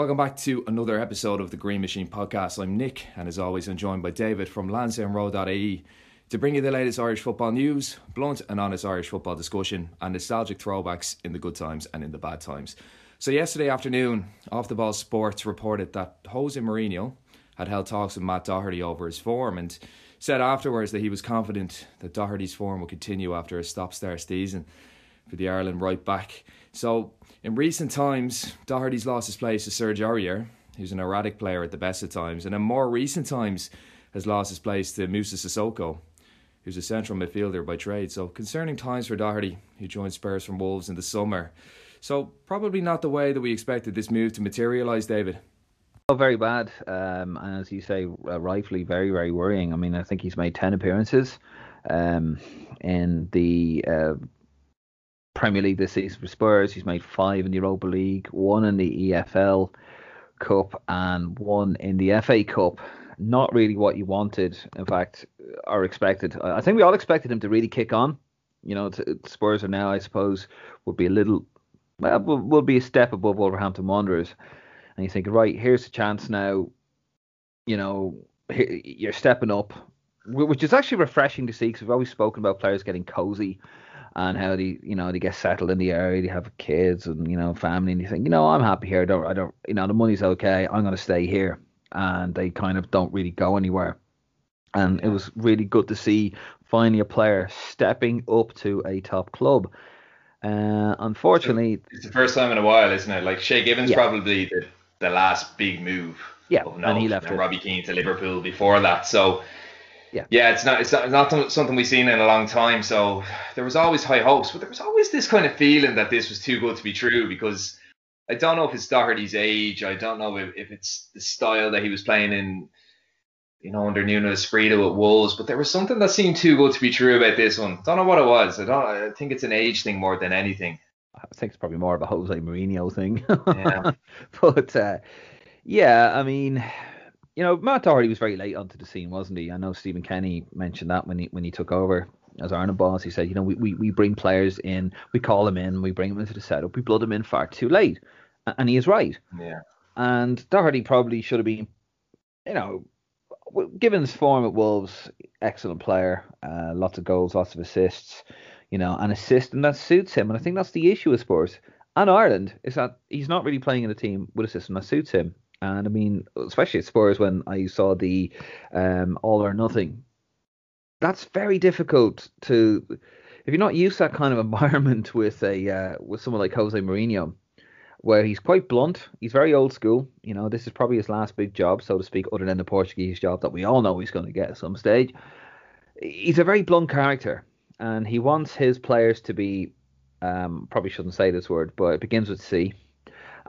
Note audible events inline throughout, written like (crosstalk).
Welcome back to another episode of the Green Machine podcast. I'm Nick, and as always, I'm joined by David from Lansdownroad.ie to bring you the latest Irish football news, blunt and honest Irish football discussion, and nostalgic throwbacks in the good times and in the bad times. So, yesterday afternoon, Off the Ball Sports reported that Jose Mourinho had held talks with Matt Doherty over his form and said afterwards that he was confident that Doherty's form would continue after a stop start season for the Ireland right back. So, in recent times, Doherty's lost his place to Serge Aurier, who's an erratic player at the best of times, and in more recent times has lost his place to Moussa Sissoko, who's a central midfielder by trade. So concerning times for Doherty, who joined Spurs from Wolves in the summer. So probably not the way that we expected this move to materialise, David. Oh, very bad. Um, and as you say, uh, rightfully very, very worrying. I mean, I think he's made 10 appearances um, in the uh, Premier League this season for Spurs. He's made five in the Europa League, one in the EFL Cup, and one in the FA Cup. Not really what you wanted, in fact, or expected. I think we all expected him to really kick on. You know, Spurs are now, I suppose, would be a little, well, will be a step above Wolverhampton Wanderers. And you think, right, here's a chance now. You know, you're stepping up, which is actually refreshing to see because we've always spoken about players getting cozy and how they you know they get settled in the area, they have kids and you know family, and you think you know I'm happy here. I don't I don't you know the money's okay. I'm going to stay here, and they kind of don't really go anywhere. And it was really good to see finally a player stepping up to a top club. Uh, unfortunately, it's the first time in a while, isn't it? Like Shay Given's yeah. probably the, the last big move. Yeah, and he left. And Robbie Keane to Liverpool before that, so yeah, yeah, it's not it's not, not something we've seen in a long time. So there was always high hopes, but there was always this kind of feeling that this was too good to be true because I don't know if it's Doherty's age, I don't know if, if it's the style that he was playing in, you know, under Nuno Espirito at Wolves, but there was something that seemed too good to be true about this one. Don't know what it was. I don't. I think it's an age thing more than anything. I think it's probably more of a Jose Mourinho thing. Yeah. (laughs) but uh, yeah, I mean you know, Matt Doherty was very late onto the scene, wasn't he? I know Stephen Kenny mentioned that when he when he took over as Ireland boss. He said, you know, we, we, we bring players in, we call them in, we bring them into the setup, we blood them in far too late. And he is right. Yeah. And Doherty probably should have been, you know, given his form at Wolves, excellent player, uh, lots of goals, lots of assists, you know, an assist, and that suits him. And I think that's the issue with Spurs and Ireland is that he's not really playing in a team with a system that suits him. And I mean, especially at Spurs when I saw the um, all or nothing, that's very difficult to if you're not used to that kind of (laughs) environment with a uh, with someone like Jose Mourinho, where he's quite blunt, he's very old school. You know, this is probably his last big job, so to speak, other than the Portuguese job that we all know he's going to get at some stage. He's a very blunt character, and he wants his players to be. Um, probably shouldn't say this word, but it begins with C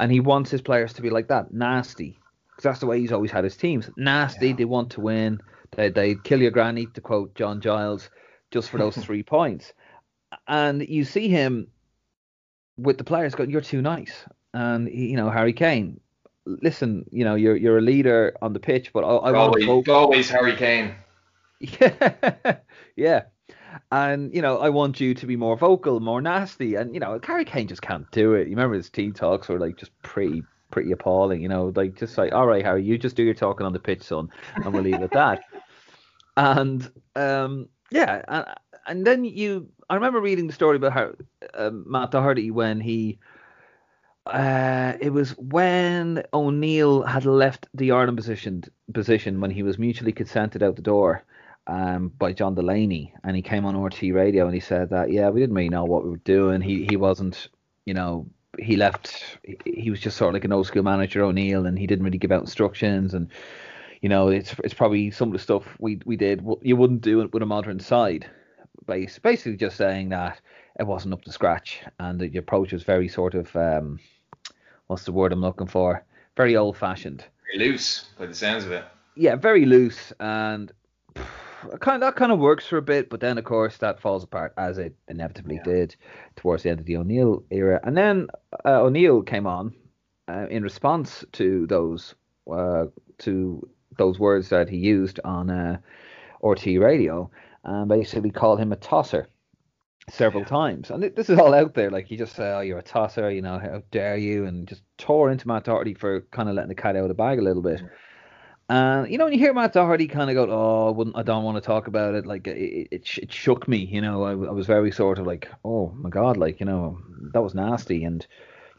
and he wants his players to be like that, nasty, because that's the way he's always had his teams. Nasty, yeah. they want to win. They they kill your granny, to quote John Giles, just for those (laughs) three points. And you see him with the players going, "You're too nice," and you know Harry Kane. Listen, you know you're you're a leader on the pitch, but I, I always, always Harry Kane. (laughs) Yeah, yeah. And you know, I want you to be more vocal, more nasty. And you know, Harry Kane just can't do it. You remember his team talks were like just pretty, pretty appalling. You know, like just like, all right, Harry, you just do your talking on the pitch, son, and we'll leave it at that. (laughs) And um, yeah, and, and then you, I remember reading the story about how um, Matt Doherty when he. Uh, it was when O'Neill had left the Ireland position position when he was mutually consented out the door um, by John Delaney, and he came on RTÉ Radio and he said that yeah, we didn't really know what we were doing. He he wasn't, you know, he left. He, was just sort of like an old school manager O'Neill, and he didn't really give out instructions. And you know, it's it's probably some of the stuff we we did you wouldn't do it with a modern side. Base basically just saying that it wasn't up to scratch, and the approach was very sort of um, what's the word I'm looking for? Very old fashioned. Very loose, by the sounds of it. Yeah, very loose, and kind that kind of works for a bit, but then of course that falls apart as it inevitably yeah. did towards the end of the O'Neill era. And then uh, O'Neill came on uh, in response to those uh, to those words that he used on uh, RTÉ radio, and basically called him a tosser. several times. And this is all out there. Like he just said, "Oh, you're a tosser," you know, how dare you, and just tore into Matt Doherty for kind of letting the cat out of the bag a little bit. And you know, when you hear Matt Doherty kind of go, "Oh, I, wouldn't, I don't want to talk about it," like it, it, it shook me. You know, I, I was very sort of like, "Oh my god," like you know, that was nasty. And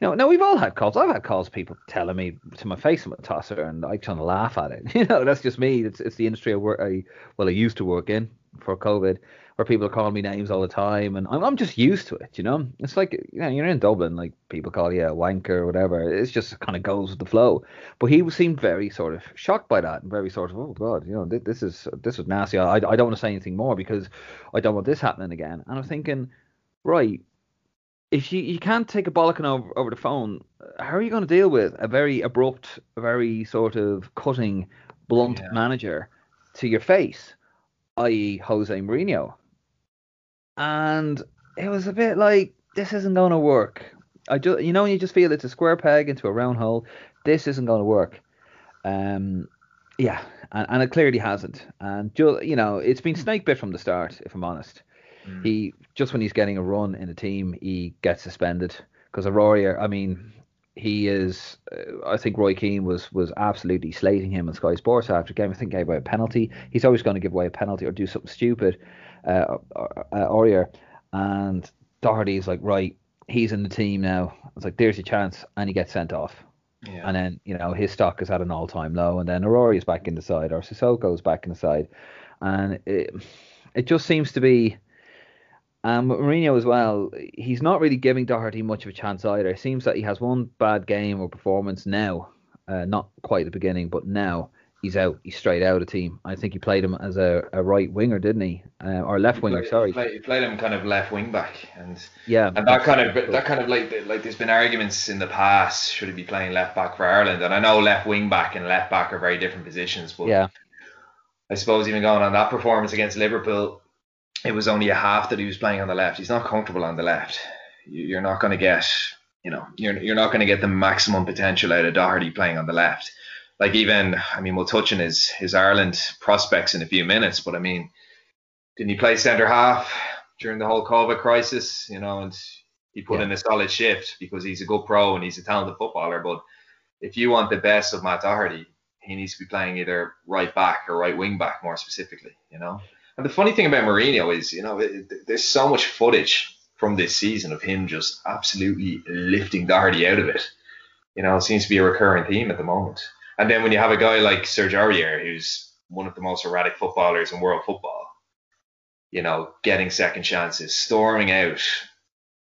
you know, no, we've all had calls. I've had calls, people telling me to my face I'm a tosser, and I trying to laugh at it. (laughs) You know, that's just me. It's it's the industry I work. I well, I used to work in for COVID, where people are calling me names all the time, and I'm, I'm just used to it. You know, it's like you know, you're in Dublin, like people call you a wanker or whatever. It's just kind of goes with the flow. But he seemed very sort of shocked by that, and very sort of, oh god, you know, this, this is this is nasty. I, I don't want to say anything more because I don't want this happening again. And I'm thinking, right, if you, you can't take a bollocking over, over the phone, how are you going to deal with a very abrupt, very sort of cutting, blunt yeah. manager to your face, i.e., Jose Mourinho? And it was a bit like this isn't going to work. I just, you know, you just feel it's a square peg into a round hole. This isn't going to work. Um, yeah, and, and it clearly hasn't. And you know, it's been snake bit from the start. If I'm honest, mm. he just when he's getting a run in a team, he gets suspended because Aurier. I mean, he is. Uh, I think Roy Keane was was absolutely slating him on Sky Sports after game. I think gave away a penalty. He's always going to give away a penalty or do something stupid uh, Aurier, and Doherty's like, right, he's in the team now. It's like, there's your chance, and he gets sent off. Yeah. And then, you know, his stock is at an all time low, and then Aurier is back in the side, or Sissoko's back in the side. And it, it just seems to be. Um, Mourinho as well, he's not really giving Doherty much of a chance either. It seems that he has one bad game or performance now, uh, not quite the beginning, but now he's out. He's straight out of the team. I think he played him as a, a right winger, didn't he? Uh, or left winger, played, sorry. He played, he played, him kind of left wing back, and yeah, and that kind of that kind of like like there's been arguments in the past should he be playing left back for Ireland, and I know left wing back and left back are very different positions, but yeah, I suppose even going on that performance against Liverpool, it was only a half that he was playing on the left. He's not comfortable on the left. You're not going to get, you know, you're you're not going to get the maximum potential out of Doherty playing on the left like even I mean we'll touch on his his Ireland prospects in a few minutes, but I mean, didn't he play centre half during the whole COVID crisis? You know, and he put yeah. in a solid shift because he's a good pro and he's a talented footballer. But if you want the best of Matt Doherty, he needs to be playing either right back or right wing back more specifically. You know, and the funny thing about Mourinho is, you know, it, there's so much footage from this season of him just absolutely lifting Doherty out of it. You know, it seems to be a recurring theme at the moment. And then when you have a guy like Serge Aurier, who's one of the most erratic footballers in world football, you know, getting second chances, storming out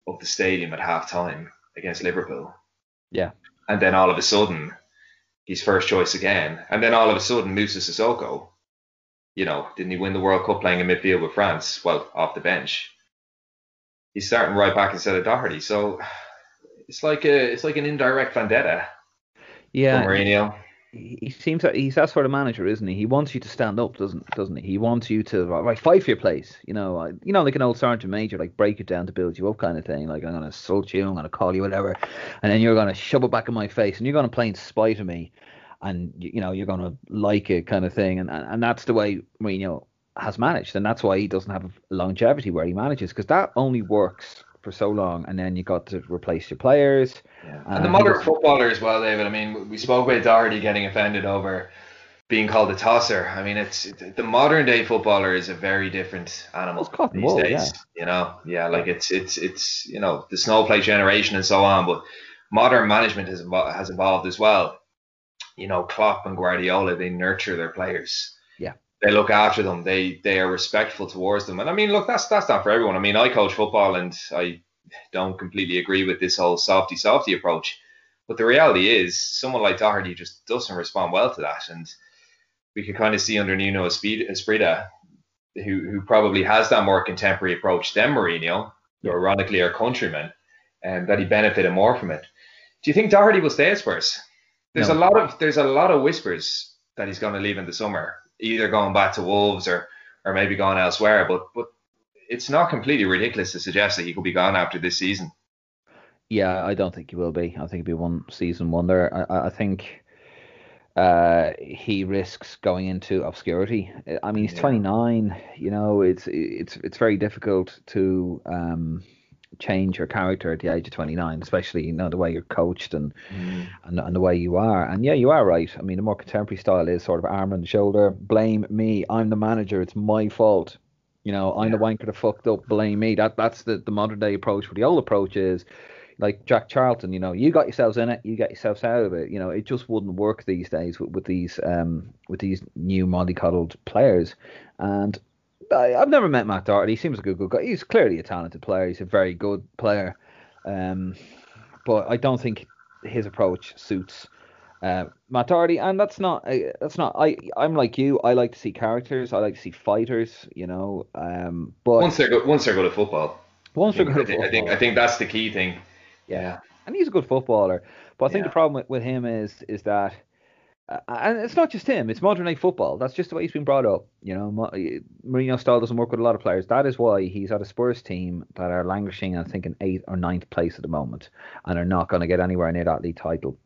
of the stadium at half time against Liverpool. Yeah. And then all of a sudden, he's first choice again. And then all of a sudden, Moussa Sissoko, you know, didn't he win the World Cup playing in midfield with France? Well, off the bench. He's starting right back instead of Doherty. So it's like a it's like an indirect vendetta. Yeah. Mourinho he seems like he's that sort of manager, isn't he? He wants you to stand up, doesn't doesn't he? He wants you to fight for your place. You know, you know, like an old sergeant major, like break it down to build you up, kind of thing. Like I'm gonna assault you, I'm gonna call you whatever, and then you're gonna shove it back in my face, and you're gonna play in spite of me, and you know you're gonna like it, kind of thing. And and, and that's the way Mourinho has managed, and that's why he doesn't have longevity where he manages, because that only works for so long, and then you got to replace your players. Yeah. And the modern footballer as well, David. I mean, we spoke about Doherty getting offended over being called a tosser. I mean, it's the modern day footballer is a very different animal these wool, days. Yeah. You know, yeah, like it's it's it's you know the snowflake generation and so on. But modern management has has evolved as well. You know, Klopp and Guardiola they nurture their players. Yeah. They look after them. They they are respectful towards them. And I mean, look, that's that's not for everyone. I mean, I coach football and I don't completely agree with this whole softy softy approach. But the reality is, someone like Doherty just doesn't respond well to that, and we could kind of see under Nuno Espirito, who who probably has that more contemporary approach than Mourinho, who ironically are countrymen, and that he benefited more from it. Do you think Doherty will stay at Spurs? There's no. a lot of there's a lot of whispers that he's going to leave in the summer, either going back to Wolves or or maybe going elsewhere. But but it's not completely ridiculous to suggest that he could be gone after this season. Yeah, I don't think he will be. I think he'll be one season wonder. I, I think uh, he risks going into obscurity. I mean, he's yeah. 29. You know, it's it's it's very difficult to um, change your character at the age of 29, especially you know the way you're coached and, mm. and and the way you are. And yeah, you are right. I mean, the more contemporary style is sort of arm on the shoulder, blame me. I'm the manager. It's my fault. You know, I'm yeah. the wanker that fucked up. Blame me. That that's the, the modern day approach. But the old approach is like Jack Charlton, you know, you got yourselves in it, you get yourselves out of it. You know, it just wouldn't work these days with, with these um with these new mollycoddled players. And I, have never met Matt Doherty. He seems like a good guy. He's clearly a talented player. He's a very good player. Um, but I don't think his approach suits uh, Matt Doherty, and that's not uh, that's not. I I'm like you. I like to see characters. I like to see fighters. You know. Um, but once they're good, once they're good at football. Once they're good at football. I think I think that's the key thing. Yeah, and he's a good footballer. But I think yeah. the problem with, with him is is that, and it's not just him. It's modern day football. That's just the way he's been brought up. You know, Mourinho style doesn't work with a lot of players. That is why he's at a Spurs team that are languishing, I think, in eighth or ninth place at the moment, and are not going to get anywhere near that league title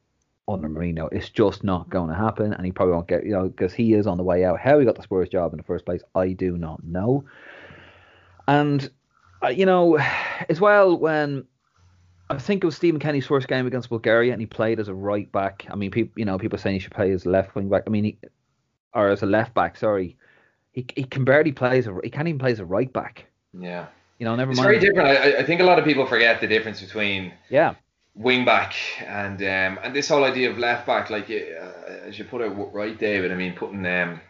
under Mourinho. It's just not going to happen, and he probably won't get, you know, because he is on the way out. How he got the Spurs job in the first place, I do not know. And, uh, you know, (sighs) as well, when I think it was Stephen Kenny's first game against Bulgaria, and he played as a right back. I mean, people, you know, people saying he should play as left wing back. I mean, he, or as a left back. Sorry, he he can barely play as a he can't even play as a right back. Yeah. You know, never it's mind. It's very different. I, I think a lot of people forget the difference between yeah wing back and um and this whole idea of left back, like uh, as you put it right, David. I mean, putting um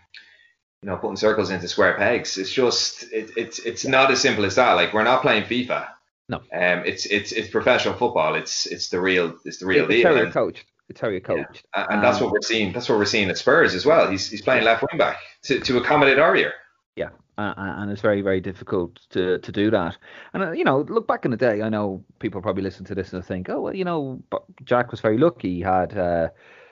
you know putting circles into square pegs. It's just it, it's it's not as simple as that. Like we're not playing FIFA. No. Um, it's it's it's professional football. It's it's the real it's the real it's deal. How you're coached. It's how you're coached. Yeah. And, and um, that's what we're seeing. That's what we're seeing at Spurs as well. He's he's playing left wing back to, to accommodate Aurier. Yeah, uh, and it's very very difficult to to do that. And uh, you know, look back in the day. I know people probably listen to this and think, oh well, you know, Jack was very lucky. He had. Uh,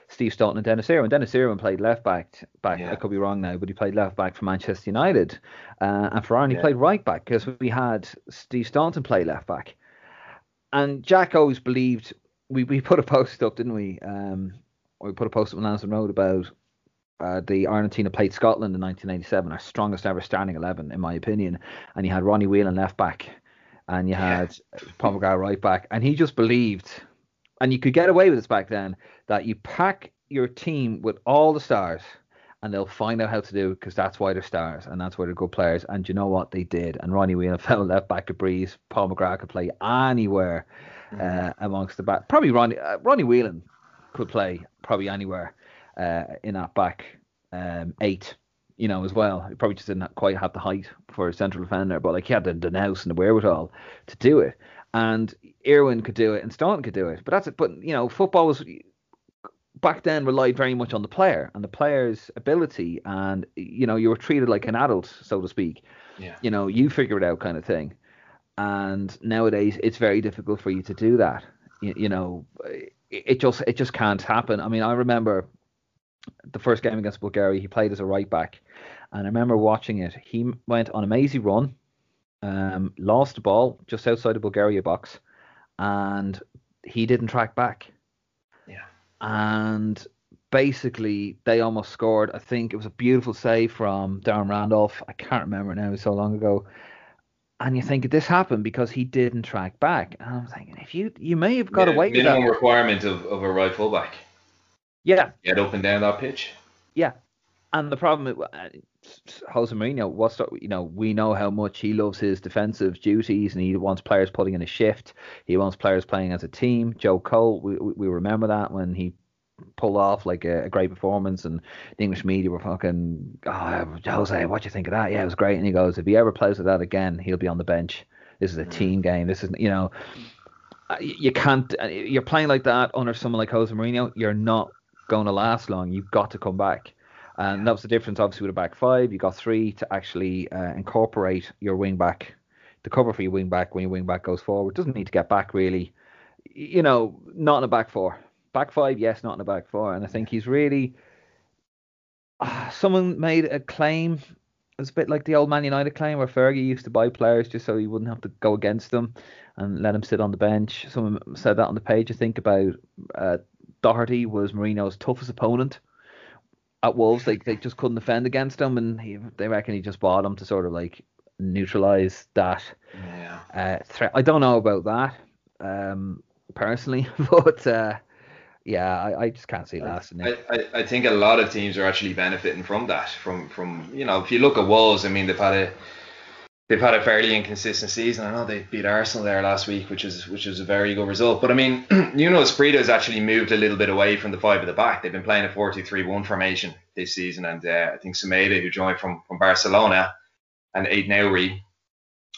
Steve Staunton and Dennis Irwin. Dennis Irwin played left back. Back, yeah. I could be wrong now, but he played left back for Manchester United. Uh, and for Ireland, yeah. he played right back because we had Steve Staunton play left back and Jack always believed we, we put a post up, didn't we? Um, we put a post up on Lansdowne Road about uh, the Argentina played Scotland in 1987, our strongest ever starting eleven, in my opinion. And you had Ronnie Whelan left back, and you had yeah. Paul right back, and he just believed, and you could get away with this back then, that you pack your team with all the stars and they'll find out how to do it because that's why they're stars and that's why they're good players. And you know what they did? And Ronnie Whelan (laughs) fell left back at Breeze. Paul McGrath could play anywhere mm-hmm. uh, amongst the back. Probably Ronnie uh, Ronnie Whelan could play probably anywhere uh, in that back um, eight. You know, as well. He probably just didn't quite have the height for a central defender, but like he had the, the nous and the wherewithal to do it. And Irwin could do it, and Staunton could do it. But that's it. But you know, football was back then relied very much on the player and the player's ability. And you know you were treated like an adult so to speak. Yeah. you know you figure it out kind of thing. And nowadays it's very difficult for you to do that. You, you know it, it, just it just can't happen. I mean i remember the first game against bulgaria he played as a right back. And i remember watching it. He went on a mazy run um, lost the ball just outside the bulgaria box and he didn't track back Yeah. and basically they almost scored. I think it was a beautiful save from Darren Randolph. I can't remember now, It was so long ago. And you think this happened because he didn't track back. And I'm thinking, if you you may have got away with that. Minimum requirement of, of a right fullback. Yeah. Get up and down that pitch. Yeah. And the problem, uh, Jose Mourinho, what's the, you know, we know how much he loves his defensive duties and he wants players putting in a shift. He wants players playing as a team. Joe Cole, we we remember that when he pulled off like a, a great performance and the English media were fucking, oh, Jose, what do you think of that? Yeah, it was great. And he goes, if he ever plays with that again, he'll be on the bench. This is a mm. team game. This is, you know, uh, you can't, uh, you're playing like that under someone like Jose Mourinho, you're not going to last long. You've got to come back. And that was the difference, obviously, with a back five. You got three to actually uh, incorporate your wing back, the cover for your wing back when your wing back goes forward. Doesn't need to get back really. You know, not in a back four. Back five, yes, not in a back four. And I think he's really. Uh, someone made a claim. It's a bit like the old Man United claim where Fergie used to buy players just so he wouldn't have to go against them and let him sit on the bench. Someone said that on the page, I think, about uh, Doherty was Mourinho's toughest opponent at Wolves. They they just couldn't defend against him, and he, they reckon he just bought him to sort of like neutralize that yeah. uh, threat. I don't know about that um, personally, (laughs) but uh, yeah, I, I, just can't see lasting. I, I, I, think a lot of teams are actually benefiting from that. From from you know, if you look at Wolves, I mean they've had a they've had a fairly inconsistent season. I know they beat Arsenal there last week, which is which is a very good result. But I mean, (clears throat) you know, Espirito has actually moved a little bit away from the five at the back. They've been playing a 4-2-3-1 formation this season, and uh, I think Semedo, who joined from from Barcelona, and Aït-Nouri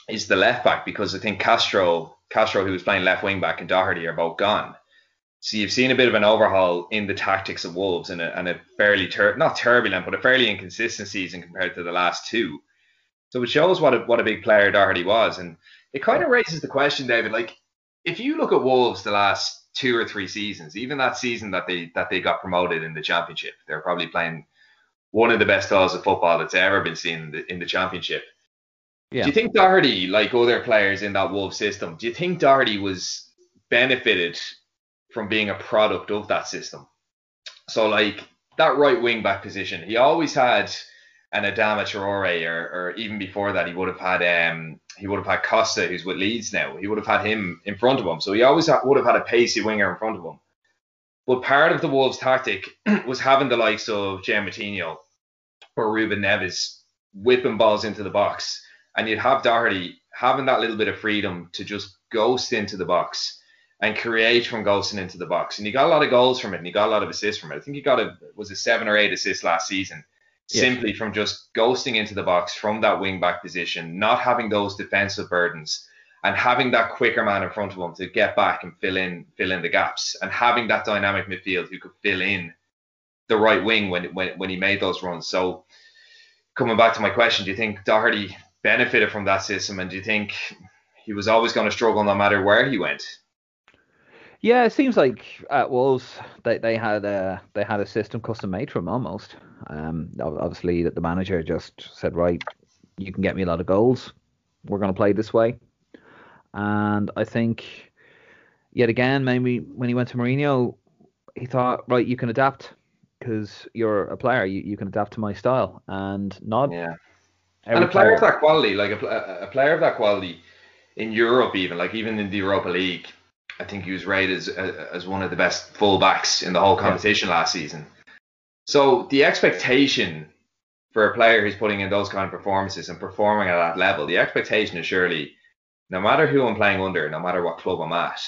is the left back because I think Castro Castro, who was playing left wing back, and Doherty are both gone. So you've seen a bit of an overhaul in the tactics of Wolves and a, and a fairly not turbulent, but a fairly inconsistent season compared to the last two. So it shows what a, what a big player Doherty was, and it kind of raises the question, David. Like, if you look at Wolves the last two or three seasons, even that season that they that they got promoted in the championship, they're probably playing one of the best styles of football that's ever been seen in the, in the championship. Yeah. Do you think Doherty, like other players in that Wolves system, do you think Doherty was benefited from being a product of that system? So, like that right wing back position, he always had an Adama Traore, or, or even before that, he would have had um he would have had Costa, who's with Leeds now. He would have had him in front of him, so he always ha- would have had a pacey winger in front of him. But part of the Wolves' tactic (clears throat) was having the likes of Jamie Moutinho or Ruben Neves whipping balls into the box and you'd have Doherty having that little bit of freedom to just ghost into the box and create from ghosting into the box. And he got a lot of goals from it and he got a lot of assists from it. I think he got a was a seven or eight assists last season. Yeah. Simply from just ghosting into the box from that wing back position, not having those defensive burdens, and having that quicker man in front of him to get back and fill in fill in the gaps, and having that dynamic midfield who could fill in the right wing when when when he made those runs. So coming back to my question, do you think Doherty benefited from that system? And do you think he was always going to struggle no matter where he went? Yeah, it seems like at Wolves they, they had a they had a system custom made for him almost. Um, obviously that the manager just said, right, you can get me a lot of goals. We're going to play this way, and I think yet again maybe when he went to Mourinho, he thought, right, you can adapt because you're a player, you, you can adapt to my style, and not yeah and a player, player, of that quality, like a, a player of that quality in Europe, even like even in the Europa League, I think he was rated as uh, as one of the best fullbacks in the whole competition yeah. last season. So the expectation for a player who's putting in those kind of performances and performing at that level, the expectation is surely, no matter who I'm playing under, no matter what club I'm at,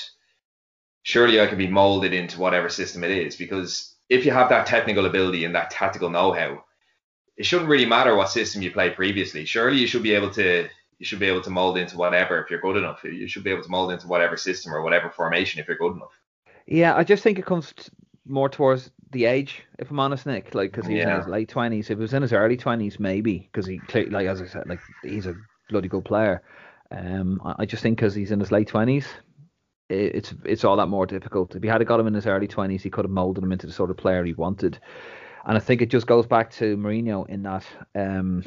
surely I can be molded into whatever system it is. Because if you have that technical ability and that tactical know-how, it shouldn't really matter what system you played previously. Surely you should be able to you should be able to mold into whatever if you're good enough. You should be able to mold into whatever system or whatever formation if you're good enough. Yeah, I just think it comes t- more towards the age, if I'm honest, Nick. Like, because he's yeah. in his late twenties. If he was in his early twenties, maybe because he, like as I said, like he's a bloody good player. Um, I just think because he's in his late twenties, it's it's all that more difficult. If he had got him in his early twenties, he could have molded him into the sort of player he wanted. And I think it just goes back to Mourinho in that um,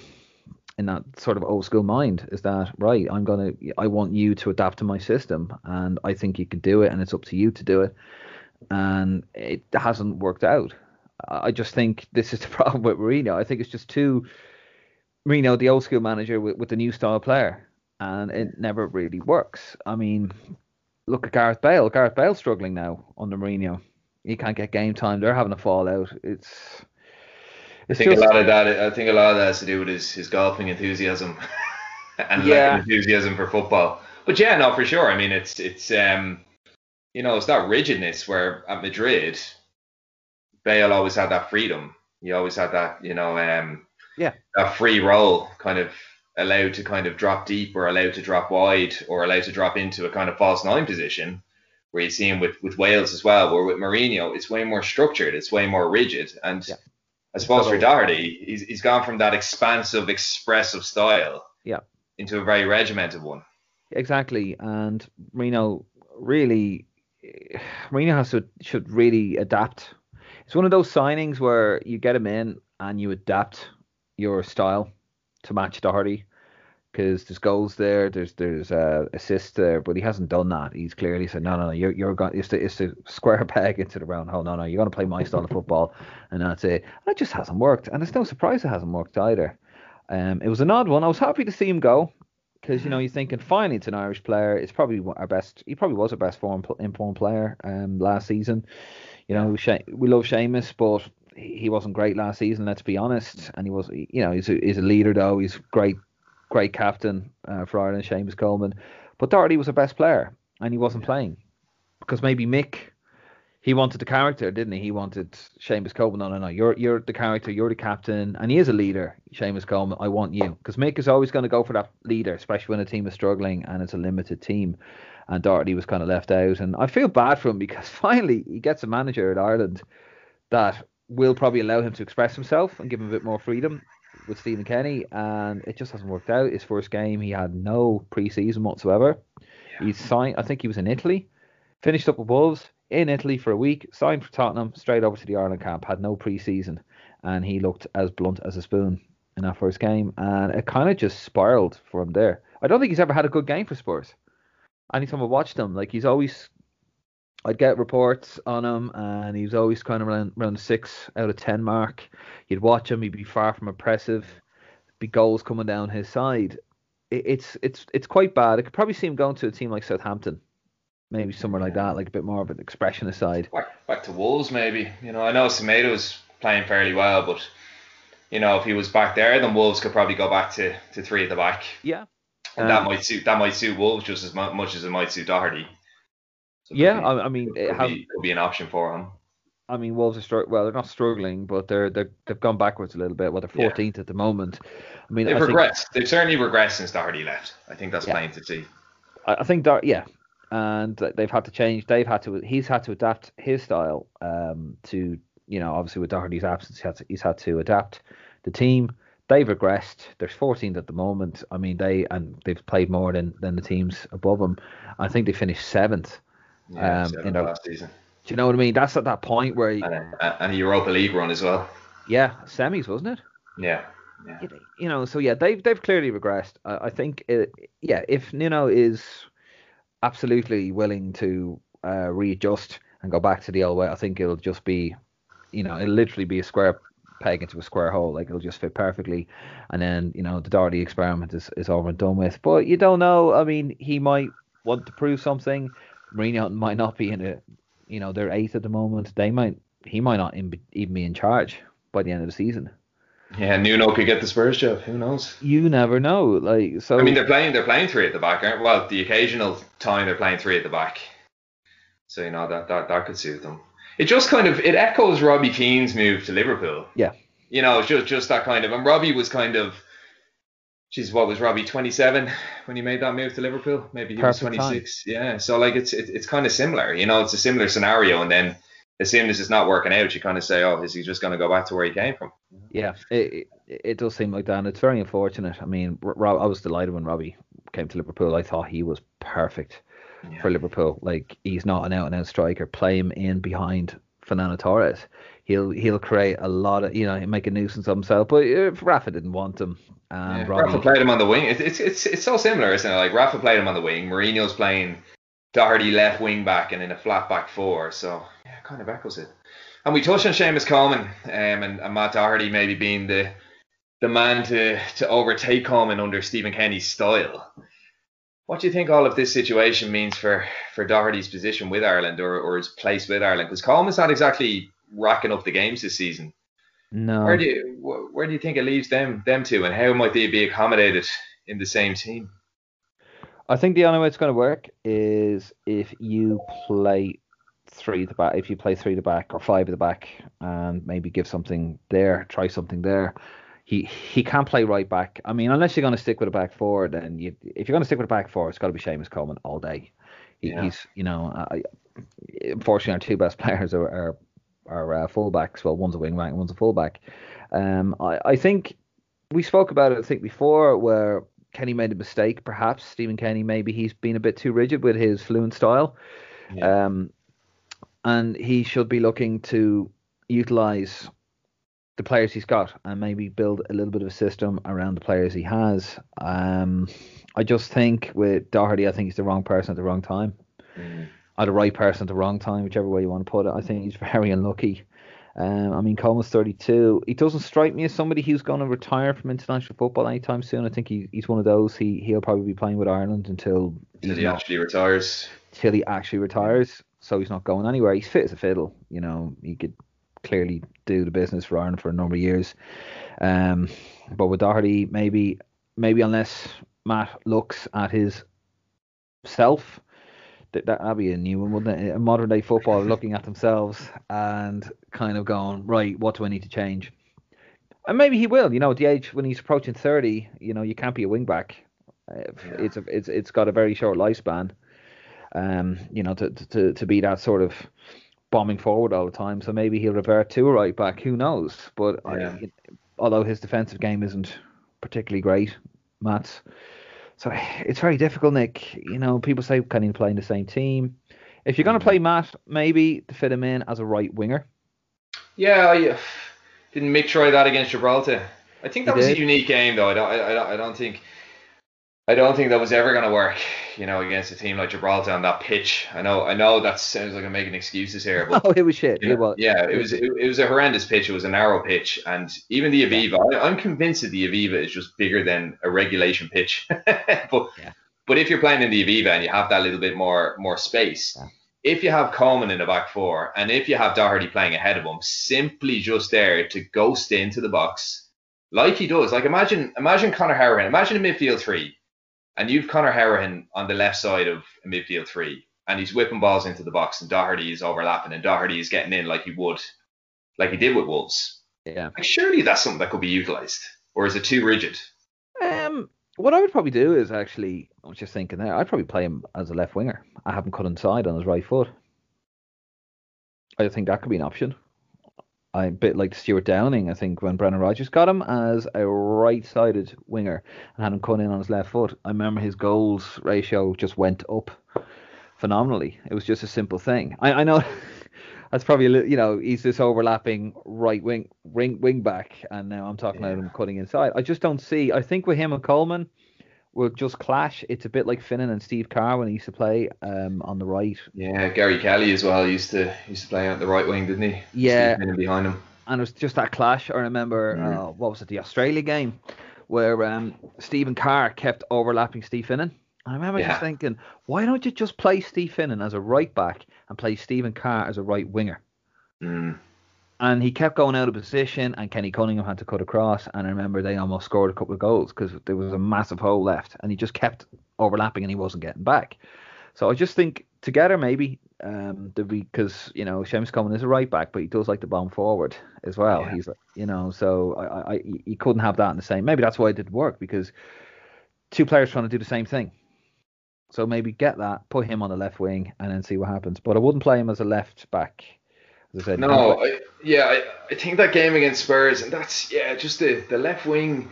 in that sort of old school mind is that right? I'm gonna I want you to adapt to my system, and I think you can do it, and it's up to you to do it. And it hasn't worked out. I just think this is the (laughs) problem with Mourinho. I think it's just too Mourinho, the old school manager, with, with the new style player, and it never really works. I mean, look at Gareth Bale. Gareth Bale's struggling now under Mourinho he can't get game time. They're having a fallout. It's. I think just, a lot of that. I think a lot of that has to do with his, his golfing enthusiasm (laughs) and yeah. enthusiasm for football. But yeah, no, for sure. I mean, it's it's um, you know, it's that rigidness where at Madrid, Bale always had that freedom. He always had that, you know, um, yeah, that free role, kind of allowed to kind of drop deep or allowed to drop wide or allowed to drop into a kind of false nine position where you see him with, with Wales as well, where with Mourinho, it's way more structured, it's way more rigid. And yeah. I suppose for Doherty, he's, he's gone from that expansive, expressive style yeah. into a very regimented one. Exactly. And Mourinho really, Mourinho has to, should really adapt. It's one of those signings where you get him in and you adapt your style to match Doherty because there's goals there, there's there's uh, assists there, but he hasn't done that. He's clearly said, no, no, no, you're you're going, it's to it's to square (laughs) peg into the round hole. No, no, you're going to play my style of football, and that's it. And it just hasn't worked, and it's no surprise it hasn't worked either. Um, it was an odd one. I was happy to see him go because you know you're thinking finally it's an Irish player. It's probably our best. He probably was our best form informed player um, last season. You know, we love Seamus, but he wasn't great last season. Let's be honest. And he was, you know, he's a, he's a leader though. He's great great captain uh, for Ireland, Seamus Coleman. But Doherty was the best player, and he wasn't playing because maybe Mick, he wanted the character, didn't he? He wanted Seamus Coleman. No, no, no. You're you're the character. You're the captain, and he is a leader. Seamus Coleman. I want you because Mick is always going to go for that leader, especially when a team is struggling and it's a limited team. And Doherty was kind of left out, and I feel bad for him (laughs) because finally he gets a manager at Ireland that will probably allow him to express himself and give him a bit more freedom with Stephen Kenny, and it just hasn't worked out. His first game, he had no preseason whatsoever. Yeah. He signed, I think he was in Italy, finished up with Wolves in Italy for a week, signed for Tottenham, straight over to the Ireland camp, had no preseason, and he looked as blunt as a spoon in that first game, and it kind of just spiraled for him there. I don't think he's ever had a good game for Spurs. Anytime I watched him, like he's always I'd get reports on him, and he was always kind of around, around six out of ten mark. You'd watch him; he'd be far from impressive. Be goals coming down his side. It, it's it's it's quite bad. I could probably see him going to a team like Southampton, maybe somewhere like that, like a bit more of an expression aside. Back, back to Wolves, maybe. You know, I know Semedo's playing fairly well, but you know, if he was back there, then Wolves could probably go back to, to three at the back. Yeah. And um, that might suit that might suit Wolves just as much as it might suit Doherty. So yeah, be, I, mean, it could, has, be, be an option for him. I mean, Wolves are str- well, they're not struggling, but they're they have gone backwards a little bit. Well, they're 14th yeah. at the moment. I mean, they've I regressed. Think, they've certainly regressed since Doherty left. I think that's yeah. plain to see. I, I think that yeah, and they've had to change. They've had to. He's had to adapt his style um, to you know obviously with Doherty's absence, he had to, he's had to adapt the team. They've regressed. They're 14th at the moment. I mean, they and they've played more than than the teams above them. I think they finished seventh yeah, um, in last season. Do you know what I mean? That's at that point where you, and, a, and a Europa League run as well. Yeah, semis wasn't it? Yeah. Yeah. You know, so yeah, they've they've clearly regressed. I, I think, it, yeah, if Nuno is absolutely willing to uh, readjust and go back to the old way, I think it'll just be, you know, it'll literally be a square peg into a square hole. Like it'll just fit perfectly, and then you know the Doherty experiment is is over and done with. But you don't know. I mean, he might want to prove something. Mourinho might not be in it. You know, they're eighth at the moment. They might, he might not in, even be in charge by the end of the season. Yeah, Nuno could get the Spurs job. Who knows? You never know. Like so. I mean, they're playing. They're playing three at the back, aren't? Well, the occasional time they're playing three at the back. So you know that that that could suit them. It just kind of it echoes Robbie Keane's move to Liverpool. Yeah. You know, just just that kind of. And Robbie was kind of She's what was Robbie 27 when he made that move to Liverpool? Maybe he Perfect was 26. Time. Yeah, so like it's it, it's kind of similar. You know, it's a similar scenario, and then as soon as it's not working out, you kind of say, oh, is he just going to go back to where he came from? Yeah, it, it, it does seem like that. And it's very unfortunate. I mean, Rob, I was delighted when Robbie came to Liverpool. I thought he was perfect yeah. for Liverpool. Like he's not an out and out striker. Play him in behind Fernando Torres he'll he'll create a lot of you know he make a nuisance of himself. But if Rafa didn't want him, um, yeah, Rafa played him on the wing. It's, it's it's it's so similar, isn't it? Like Rafa played him on the wing. Mourinho's playing Doherty left wing back and in a flat back four. So yeah, kind of echoes it. And we touched on Seamus Coleman um, and, and Matt Doherty maybe being the the man to to overtake Coleman under Stephen Kenny's style. What do you think all of this situation means for, for Doherty's position with Ireland or, or his place with Ireland? Because Coleman's not exactly racking up the games this season. No. Where do you where do you think it leaves them them two, and how might they be accommodated in the same team? I think the only way it's going to work is if you play three the back, if you play three the back or five at the back, and maybe give something there, try something there. He he can't play right back. I mean, unless you're going to stick with a back four, then you if you're going to stick with a back four, it's got to be Seamus Coleman all day. He, yeah. He's you know, I, unfortunately, our two best (laughs) players are, are our uh, fullbacks. Well, one's a wing back and one's a fullback. Um, I, I think we spoke about it. I think before where Kenny made a mistake. Perhaps Stephen Kenny maybe he's been a bit too rigid with his fluent style. Yeah. Um, and he should be looking to utilize the the players he's got and maybe build a little bit of a system around the players he has. Um, I just think with Doherty, I think he's the wrong person at the wrong time. Mm. Or the right person at the wrong time, whichever way you want to put it. I think he's very unlucky. Um, I mean, Coleman's 32. He doesn't strike me as somebody who's going to retire from international football anytime soon. I think he, he's one of those. He he'll probably be playing with Ireland until until he not, actually retires. Till he actually retires. So he's not going anywhere. He's fit as a fiddle. You know, he could clearly do the business for Ireland for a number of years. Um, but with Doherty, maybe maybe unless Matt looks at his self that that'd be a new one, wouldn't it? A modern day football (laughs) looking at themselves and kind of going, right, what do I need to change? And maybe he will. You know, at the age when he's approaching thirty, you know, you can't be a wing back. It's a, it's it's got a very short lifespan. Um, you know, to to to be that sort of bombing forward all the time. So maybe he'll revert to a right back. Who knows? But yeah. I, although his defensive game isn't particularly great, Matt's so (sighs) it's very difficult, Nick. You know, people say can he play in the same team? If you're going to mm-hmm. play Matt, maybe to fit him in as a right winger. Yeah, I, uh, didn't Mick try that against Gibraltar? I think that he was did. a unique game, though. I don't, I, I don't think I don't think that was ever going to work, you know, against a team like Gibraltar on that pitch. I know, I know that sounds like I'm making excuses here, but (laughs) oh, it was shit. You know, it was. Yeah, it was. It, it, was a horrendous pitch. It was a narrow pitch, and even the Aviva. I, am convinced that the Aviva is just bigger than a regulation pitch. (laughs) but yeah. but if you're playing in the Aviva and you have that little bit more more space. Yeah. If you have Coleman in the back four, and if you have Doherty playing ahead of him, simply just there to ghost into the box, like he does. Like imagine, imagine Conor Hourihane, imagine a midfield three and you've Conor Hourihane on the left side of a midfield three, and he's whipping balls into the box, and Doherty is overlapping, and Doherty is getting in like he would, like he did with Wolves. Yeah. Like surely that's something that could be utilised, or is it too rigid? Um, what I would probably do is actually, I was just thinking there, I'd probably play him as a left winger. I have him cut inside on his right foot. I think that could be an option. I a bit like Stewart Downing, I think, when Brendan Rodgers got him as a right sided winger and had him cut in on his left foot. I remember his goals ratio just went up phenomenally. It was just a simple thing. I, I know (laughs) that's probably a little, you know, he's this overlapping right wing wing, wing back, and now I'm talking yeah. about him cutting inside. I just don't see. I think with him and Coleman, will just clash. It's a bit like Finnan and Steve Carr when he used to play um, on the right. Yeah, Gary Kelly as well used to used to play on the right wing, didn't he? Yeah, Steve behind him. And it was just that clash. I remember mm. uh, what was it, the Australia game, where um, Stephen Carr kept overlapping Steve Finnan. I remember yeah. just thinking, why don't you just play Steve Finnan as a right back and play Stephen Carr as a right winger? Mm and he kept going out of position, and Kenny Cunningham had to cut across. And I remember they almost scored a couple of goals because there was a massive hole left, and he just kept overlapping, and he wasn't getting back. So I just think together maybe um because you know Seamus Coleman is a right back, but he does like to bomb forward as well. Yeah. He's you know so I, I he couldn't have that in the same. Maybe that's why it didn't work because two players trying to do the same thing. So maybe get that, put him on the left wing, and then see what happens. But I wouldn't play him as a left back as I said, no, I, yeah, I, I think that game against Spurs, and that's yeah, just the the left wing.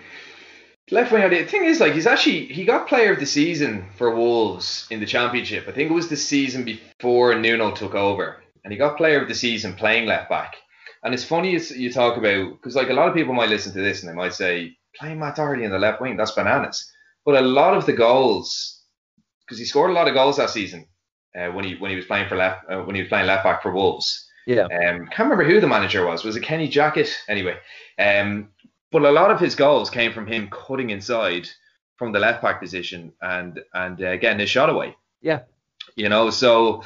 Left wing. The thing is, like, he's actually he got player of the season for Wolves in the Championship. I think it was the season before Nuno took over, and he got player of the season playing left back. And it's funny you talk about because like a lot of people might listen to this and they might say playing Matt Doherty in the left wing that's bananas. But a lot of the goals, because he scored a lot of goals that season uh, when he when he was playing for left uh, when he was playing left back for Wolves. Yeah. Um, can't remember who the manager was. Was it Kenny Jackett? Anyway, um, but a lot of his goals came from him cutting inside from the left back position and and uh, getting his shot away. Yeah. You know, so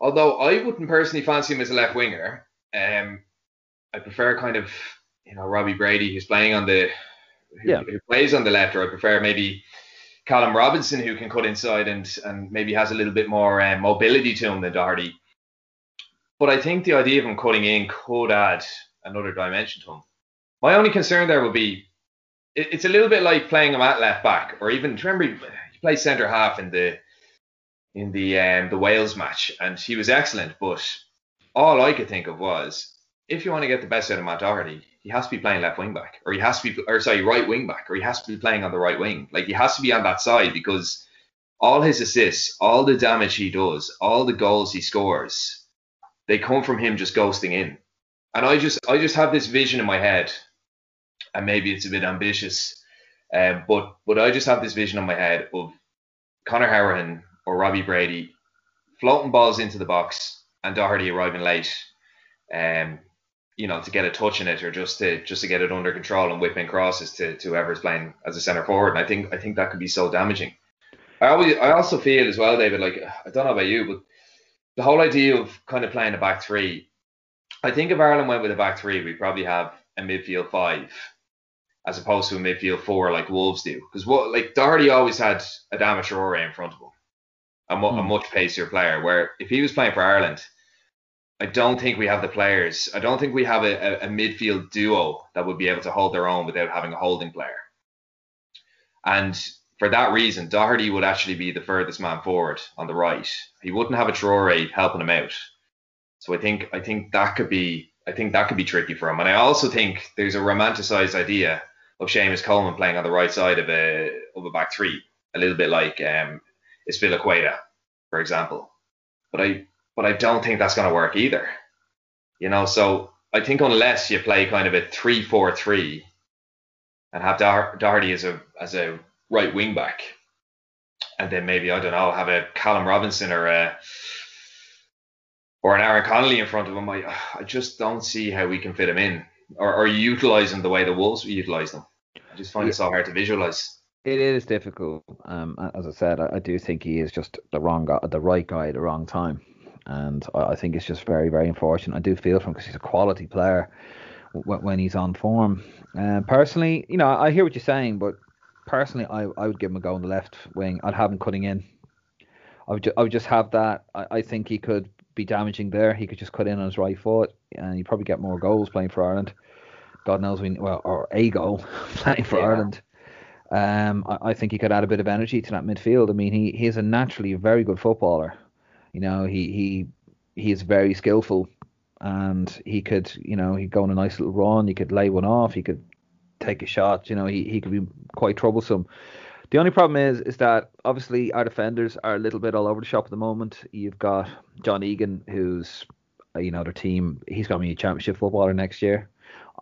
although I wouldn't personally fancy him as a left winger, um, I prefer kind of you know Robbie Brady who's playing on the who, yeah. who plays on the left, or I prefer maybe Callum Robinson who can cut inside and and maybe has a little bit more um, mobility to him than Doherty. But I think the idea of him cutting in could add another dimension to him. My only concern there would be it, it's a little bit like playing him at left back, or even remember he, he played centre half in the in the um, the Wales match, and he was excellent. But all I could think of was if you want to get the best out of Matt Doherty, he has to be playing left wing back, or he has to be, or sorry, right wing back, or he has to be playing on the right wing. Like he has to be on that side because all his assists, all the damage he does, all the goals he scores they come from him just ghosting in. and I just I just have this vision in my head, and maybe it's a bit ambitious, um, but but I just have this vision in my head of Conor Hourihane or Robbie Brady floating balls into the box and Doherty arriving late, um, you know, to get a touch in it or just to just to get it under control and whipping crosses to, to whoever's playing as a centre forward. And I think I think that could be so damaging. I always I also feel as well, David, like I don't know about you, but the whole idea of kind of playing a back three, I think if Ireland went with a back three, we probably have a midfield five as opposed to a midfield four like Wolves do. Because what like Doherty always had Adama Traore in front of him, a, mu- mm. a much pacier player. Where if he was playing for Ireland, I don't think we have the players. I don't think we have a, a, a, midfield duo that would be able to hold their own without having a holding player. And for that reason, Doherty would actually be the furthest man forward on the right. He wouldn't have a Traore helping him out. So I think I think that could be I think that could be tricky for him. And I also think there's a romanticized idea of Seamus Coleman playing on the right side of a of a back three, a little bit like um, Azpilicueta, for example. But I but I don't think that's going to work either. You know, so I think unless you play kind of a three-four-three and have Doherty as a as a right wing back, and then maybe I don't know have a Callum Robinson or a or an Aaron Connolly in front of him, I I just don't see how we can fit him in or, or utilize them the way the Wolves utilize them. I just find yeah. it so hard to visualize. It is difficult. Um, as I said, I, I, do think he is just the wrong guy, the right guy at the wrong time and I, think it's just very, very unfortunate. I do feel for him because he's a quality player when he's on form. Uh, personally, you know, I hear what you're saying, but personally, I, I would give him a go on the left wing. I'd have him cutting in. I would, ju- I would just have that. I, I think he could be damaging there. He could just cut in on his right foot, and he'd probably get more goals playing for Ireland. God knows we well, or a goal (laughs) playing for yeah. Ireland. Um, I, I, think he could add a bit of energy to that midfield. I mean, he, he is a naturally very good footballer. You know, he he he is very skillful, and he could, you know, he'd go on a nice little run. He could lay one off. He could take a shot. You know, he he could be quite troublesome. The only problem is is that obviously our defenders are a little bit all over the shop at the moment. You've got John Egan, who's you know their team. He's going to be a championship footballer next year,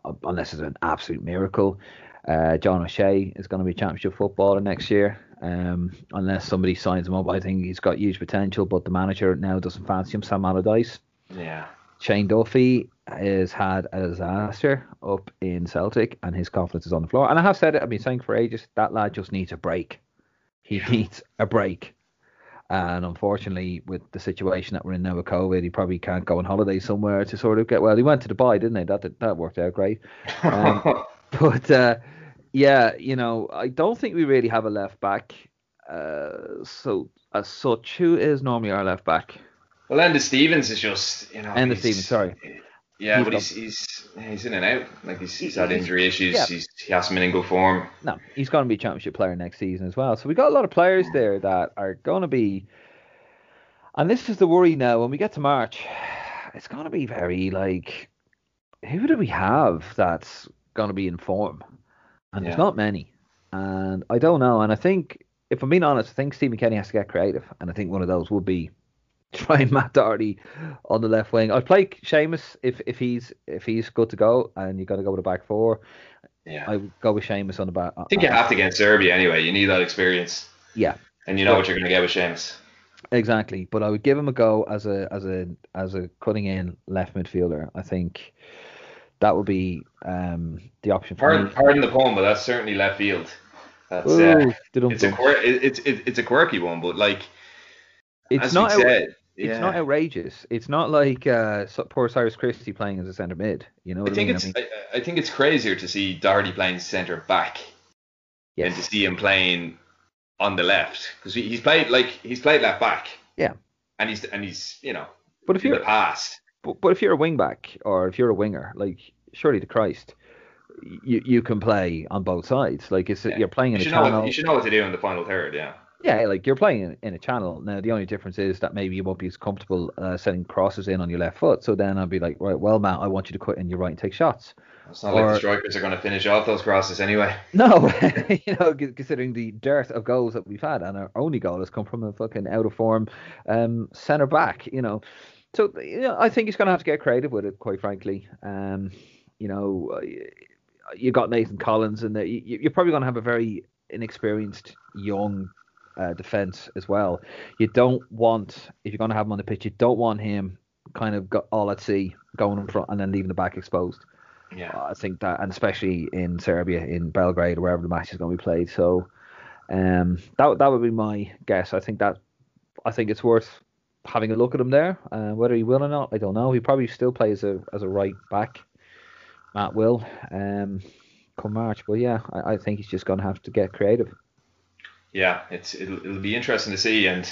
uh, unless it's an absolute miracle. Uh, John O'Shea is going to be a championship footballer next year. Um, unless somebody signs him up, I think he's got huge potential. But the manager now doesn't fancy him, Sam Allardyce. Yeah. Shane Duffy has had a disaster up in Celtic, and his confidence is on the floor. And I have said it. I've been saying for ages that lad just needs a break. He yeah. needs a break. And unfortunately, with the situation that we're in now with COVID, he probably can't go on holiday somewhere to sort of get well. He went to Dubai, didn't he? That that worked out great. Um, (laughs) but uh, yeah, you know, I don't think we really have a left back. Uh, so as such, who is normally our left back? Well, Enda Stevens is just you know. Enda Stevens, sorry. Yeah, he's but he's, he's he's in and out. Like he's, he's had injury issues. Yeah. He's, he hasn't been in good form. No, he's going to be a championship player next season as well. So we got a lot of players hmm. there that are going to be. And this is the worry now. When we get to March, it's going to be very like, who do we have that's going to be in form? and yeah. there's not many. And I don't know. And I think, if I'm being honest, I think Stephen Kenny has to get creative, and I think one of those would be (laughs) trying Matt Doherty on the left wing. I'd play Seamus if if he's if he's good to go, and you got to go with a back four. Yeah, I would go with Seamus on the back. I think you have to get Serbia anyway. You need that experience. Yeah, and you know but, what you're going to get with Seamus. Exactly, but I would give him a go as a as a as a cutting in left midfielder. I think that would be um, the option for pardon, me. Pardon the pun, but that's certainly left field. That's Ooh, uh, it's a quir- it's it's it's a quirky one, but like it's not out- said, it's yeah. not outrageous. It's not like uh, poor Cyrus Christie playing as a centre mid. You know, I think I mean? it's I, mean, I, I, think it's crazier to see Doherty playing centre back yes. than to see him playing on the left because he's played like he's played left back. Yeah, and he's and he's you know. But if you're the past, but, but if you're a wing back or if you're a winger, like surely to Christ, you you can play on both sides. Like it's yeah. you're playing in you a channel. What, you should know what to do in the final third. Yeah. Yeah, like you're playing in, in a channel. Now the only difference is that maybe you won't be as comfortable uh, setting crosses in on your left foot. So then I'd be like, right, well, Matt, I want you to cut in your right and take shots. It's not or, like the strikers are going to finish off those crosses anyway. (laughs) No, (laughs) you know, considering the dearth of goals that we've had, and our only goal has come from a fucking out of form um, centre back. You know, So you know, I think he's going to have to get creative with it, quite frankly. Um, you know, uh, you got Nathan Collins, and you're probably going to have a very inexperienced young uh, defense as well. You don't want if you're going to have him on the pitch, you don't want him kind of got all at sea going in front and then leaving the back exposed. Yeah, uh, I think that, and especially in Serbia, in Belgrade, wherever the match is going to be played. So, um, that that would be my guess. I think that I think it's worth having a look at him there. Uh, whether he will or not, I don't know. He probably still plays a, as a right back. Matt will um, come March, but yeah, I, I think he's just going to have to get creative. Yeah, it's it'll, it'll be interesting to see and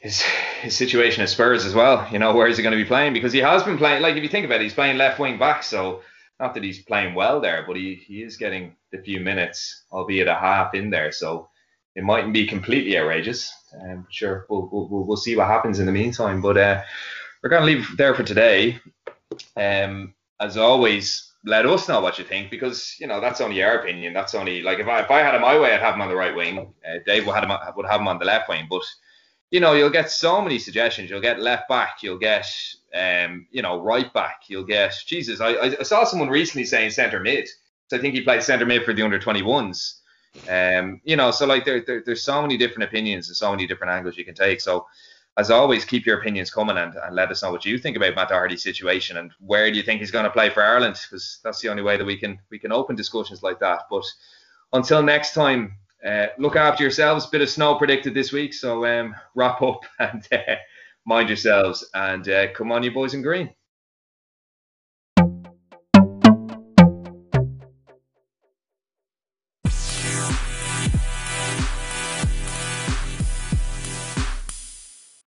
his his situation at Spurs as well. You know, where is he going to be playing? Because he has been playing. Like if you think about it, he's playing left wing back. So not that he's playing well there, but he, he is getting the few minutes, albeit a half in there. So it mightn't be completely outrageous. Um, sure, we'll, we'll, we'll see what happens in the meantime. But uh, we're going to leave there for today. Um, as always, let us know what you think because you know that's only our opinion. That's only like if I if I had him my way, I'd have him on the right wing. Uh, Dave would have him would have him on the left wing. But you know, you'll get so many suggestions. You'll get left back. You'll get um, you know, right back. You'll get Jesus. I, I saw someone recently saying centre mid. So I think he played centre mid for the under 21s. Um, you know, so like there, there, there's so many different opinions and so many different angles you can take. So as always, keep your opinions coming and, and let us know what you think about Matt Doherty's situation and where do you think he's going to play for Ireland because that's the only way that we can we can open discussions like that. But until next time, uh, look after yourselves. Bit of snow predicted this week, so um, (laughs) wrap up and uh, mind yourselves and uh, come on, you boys in green.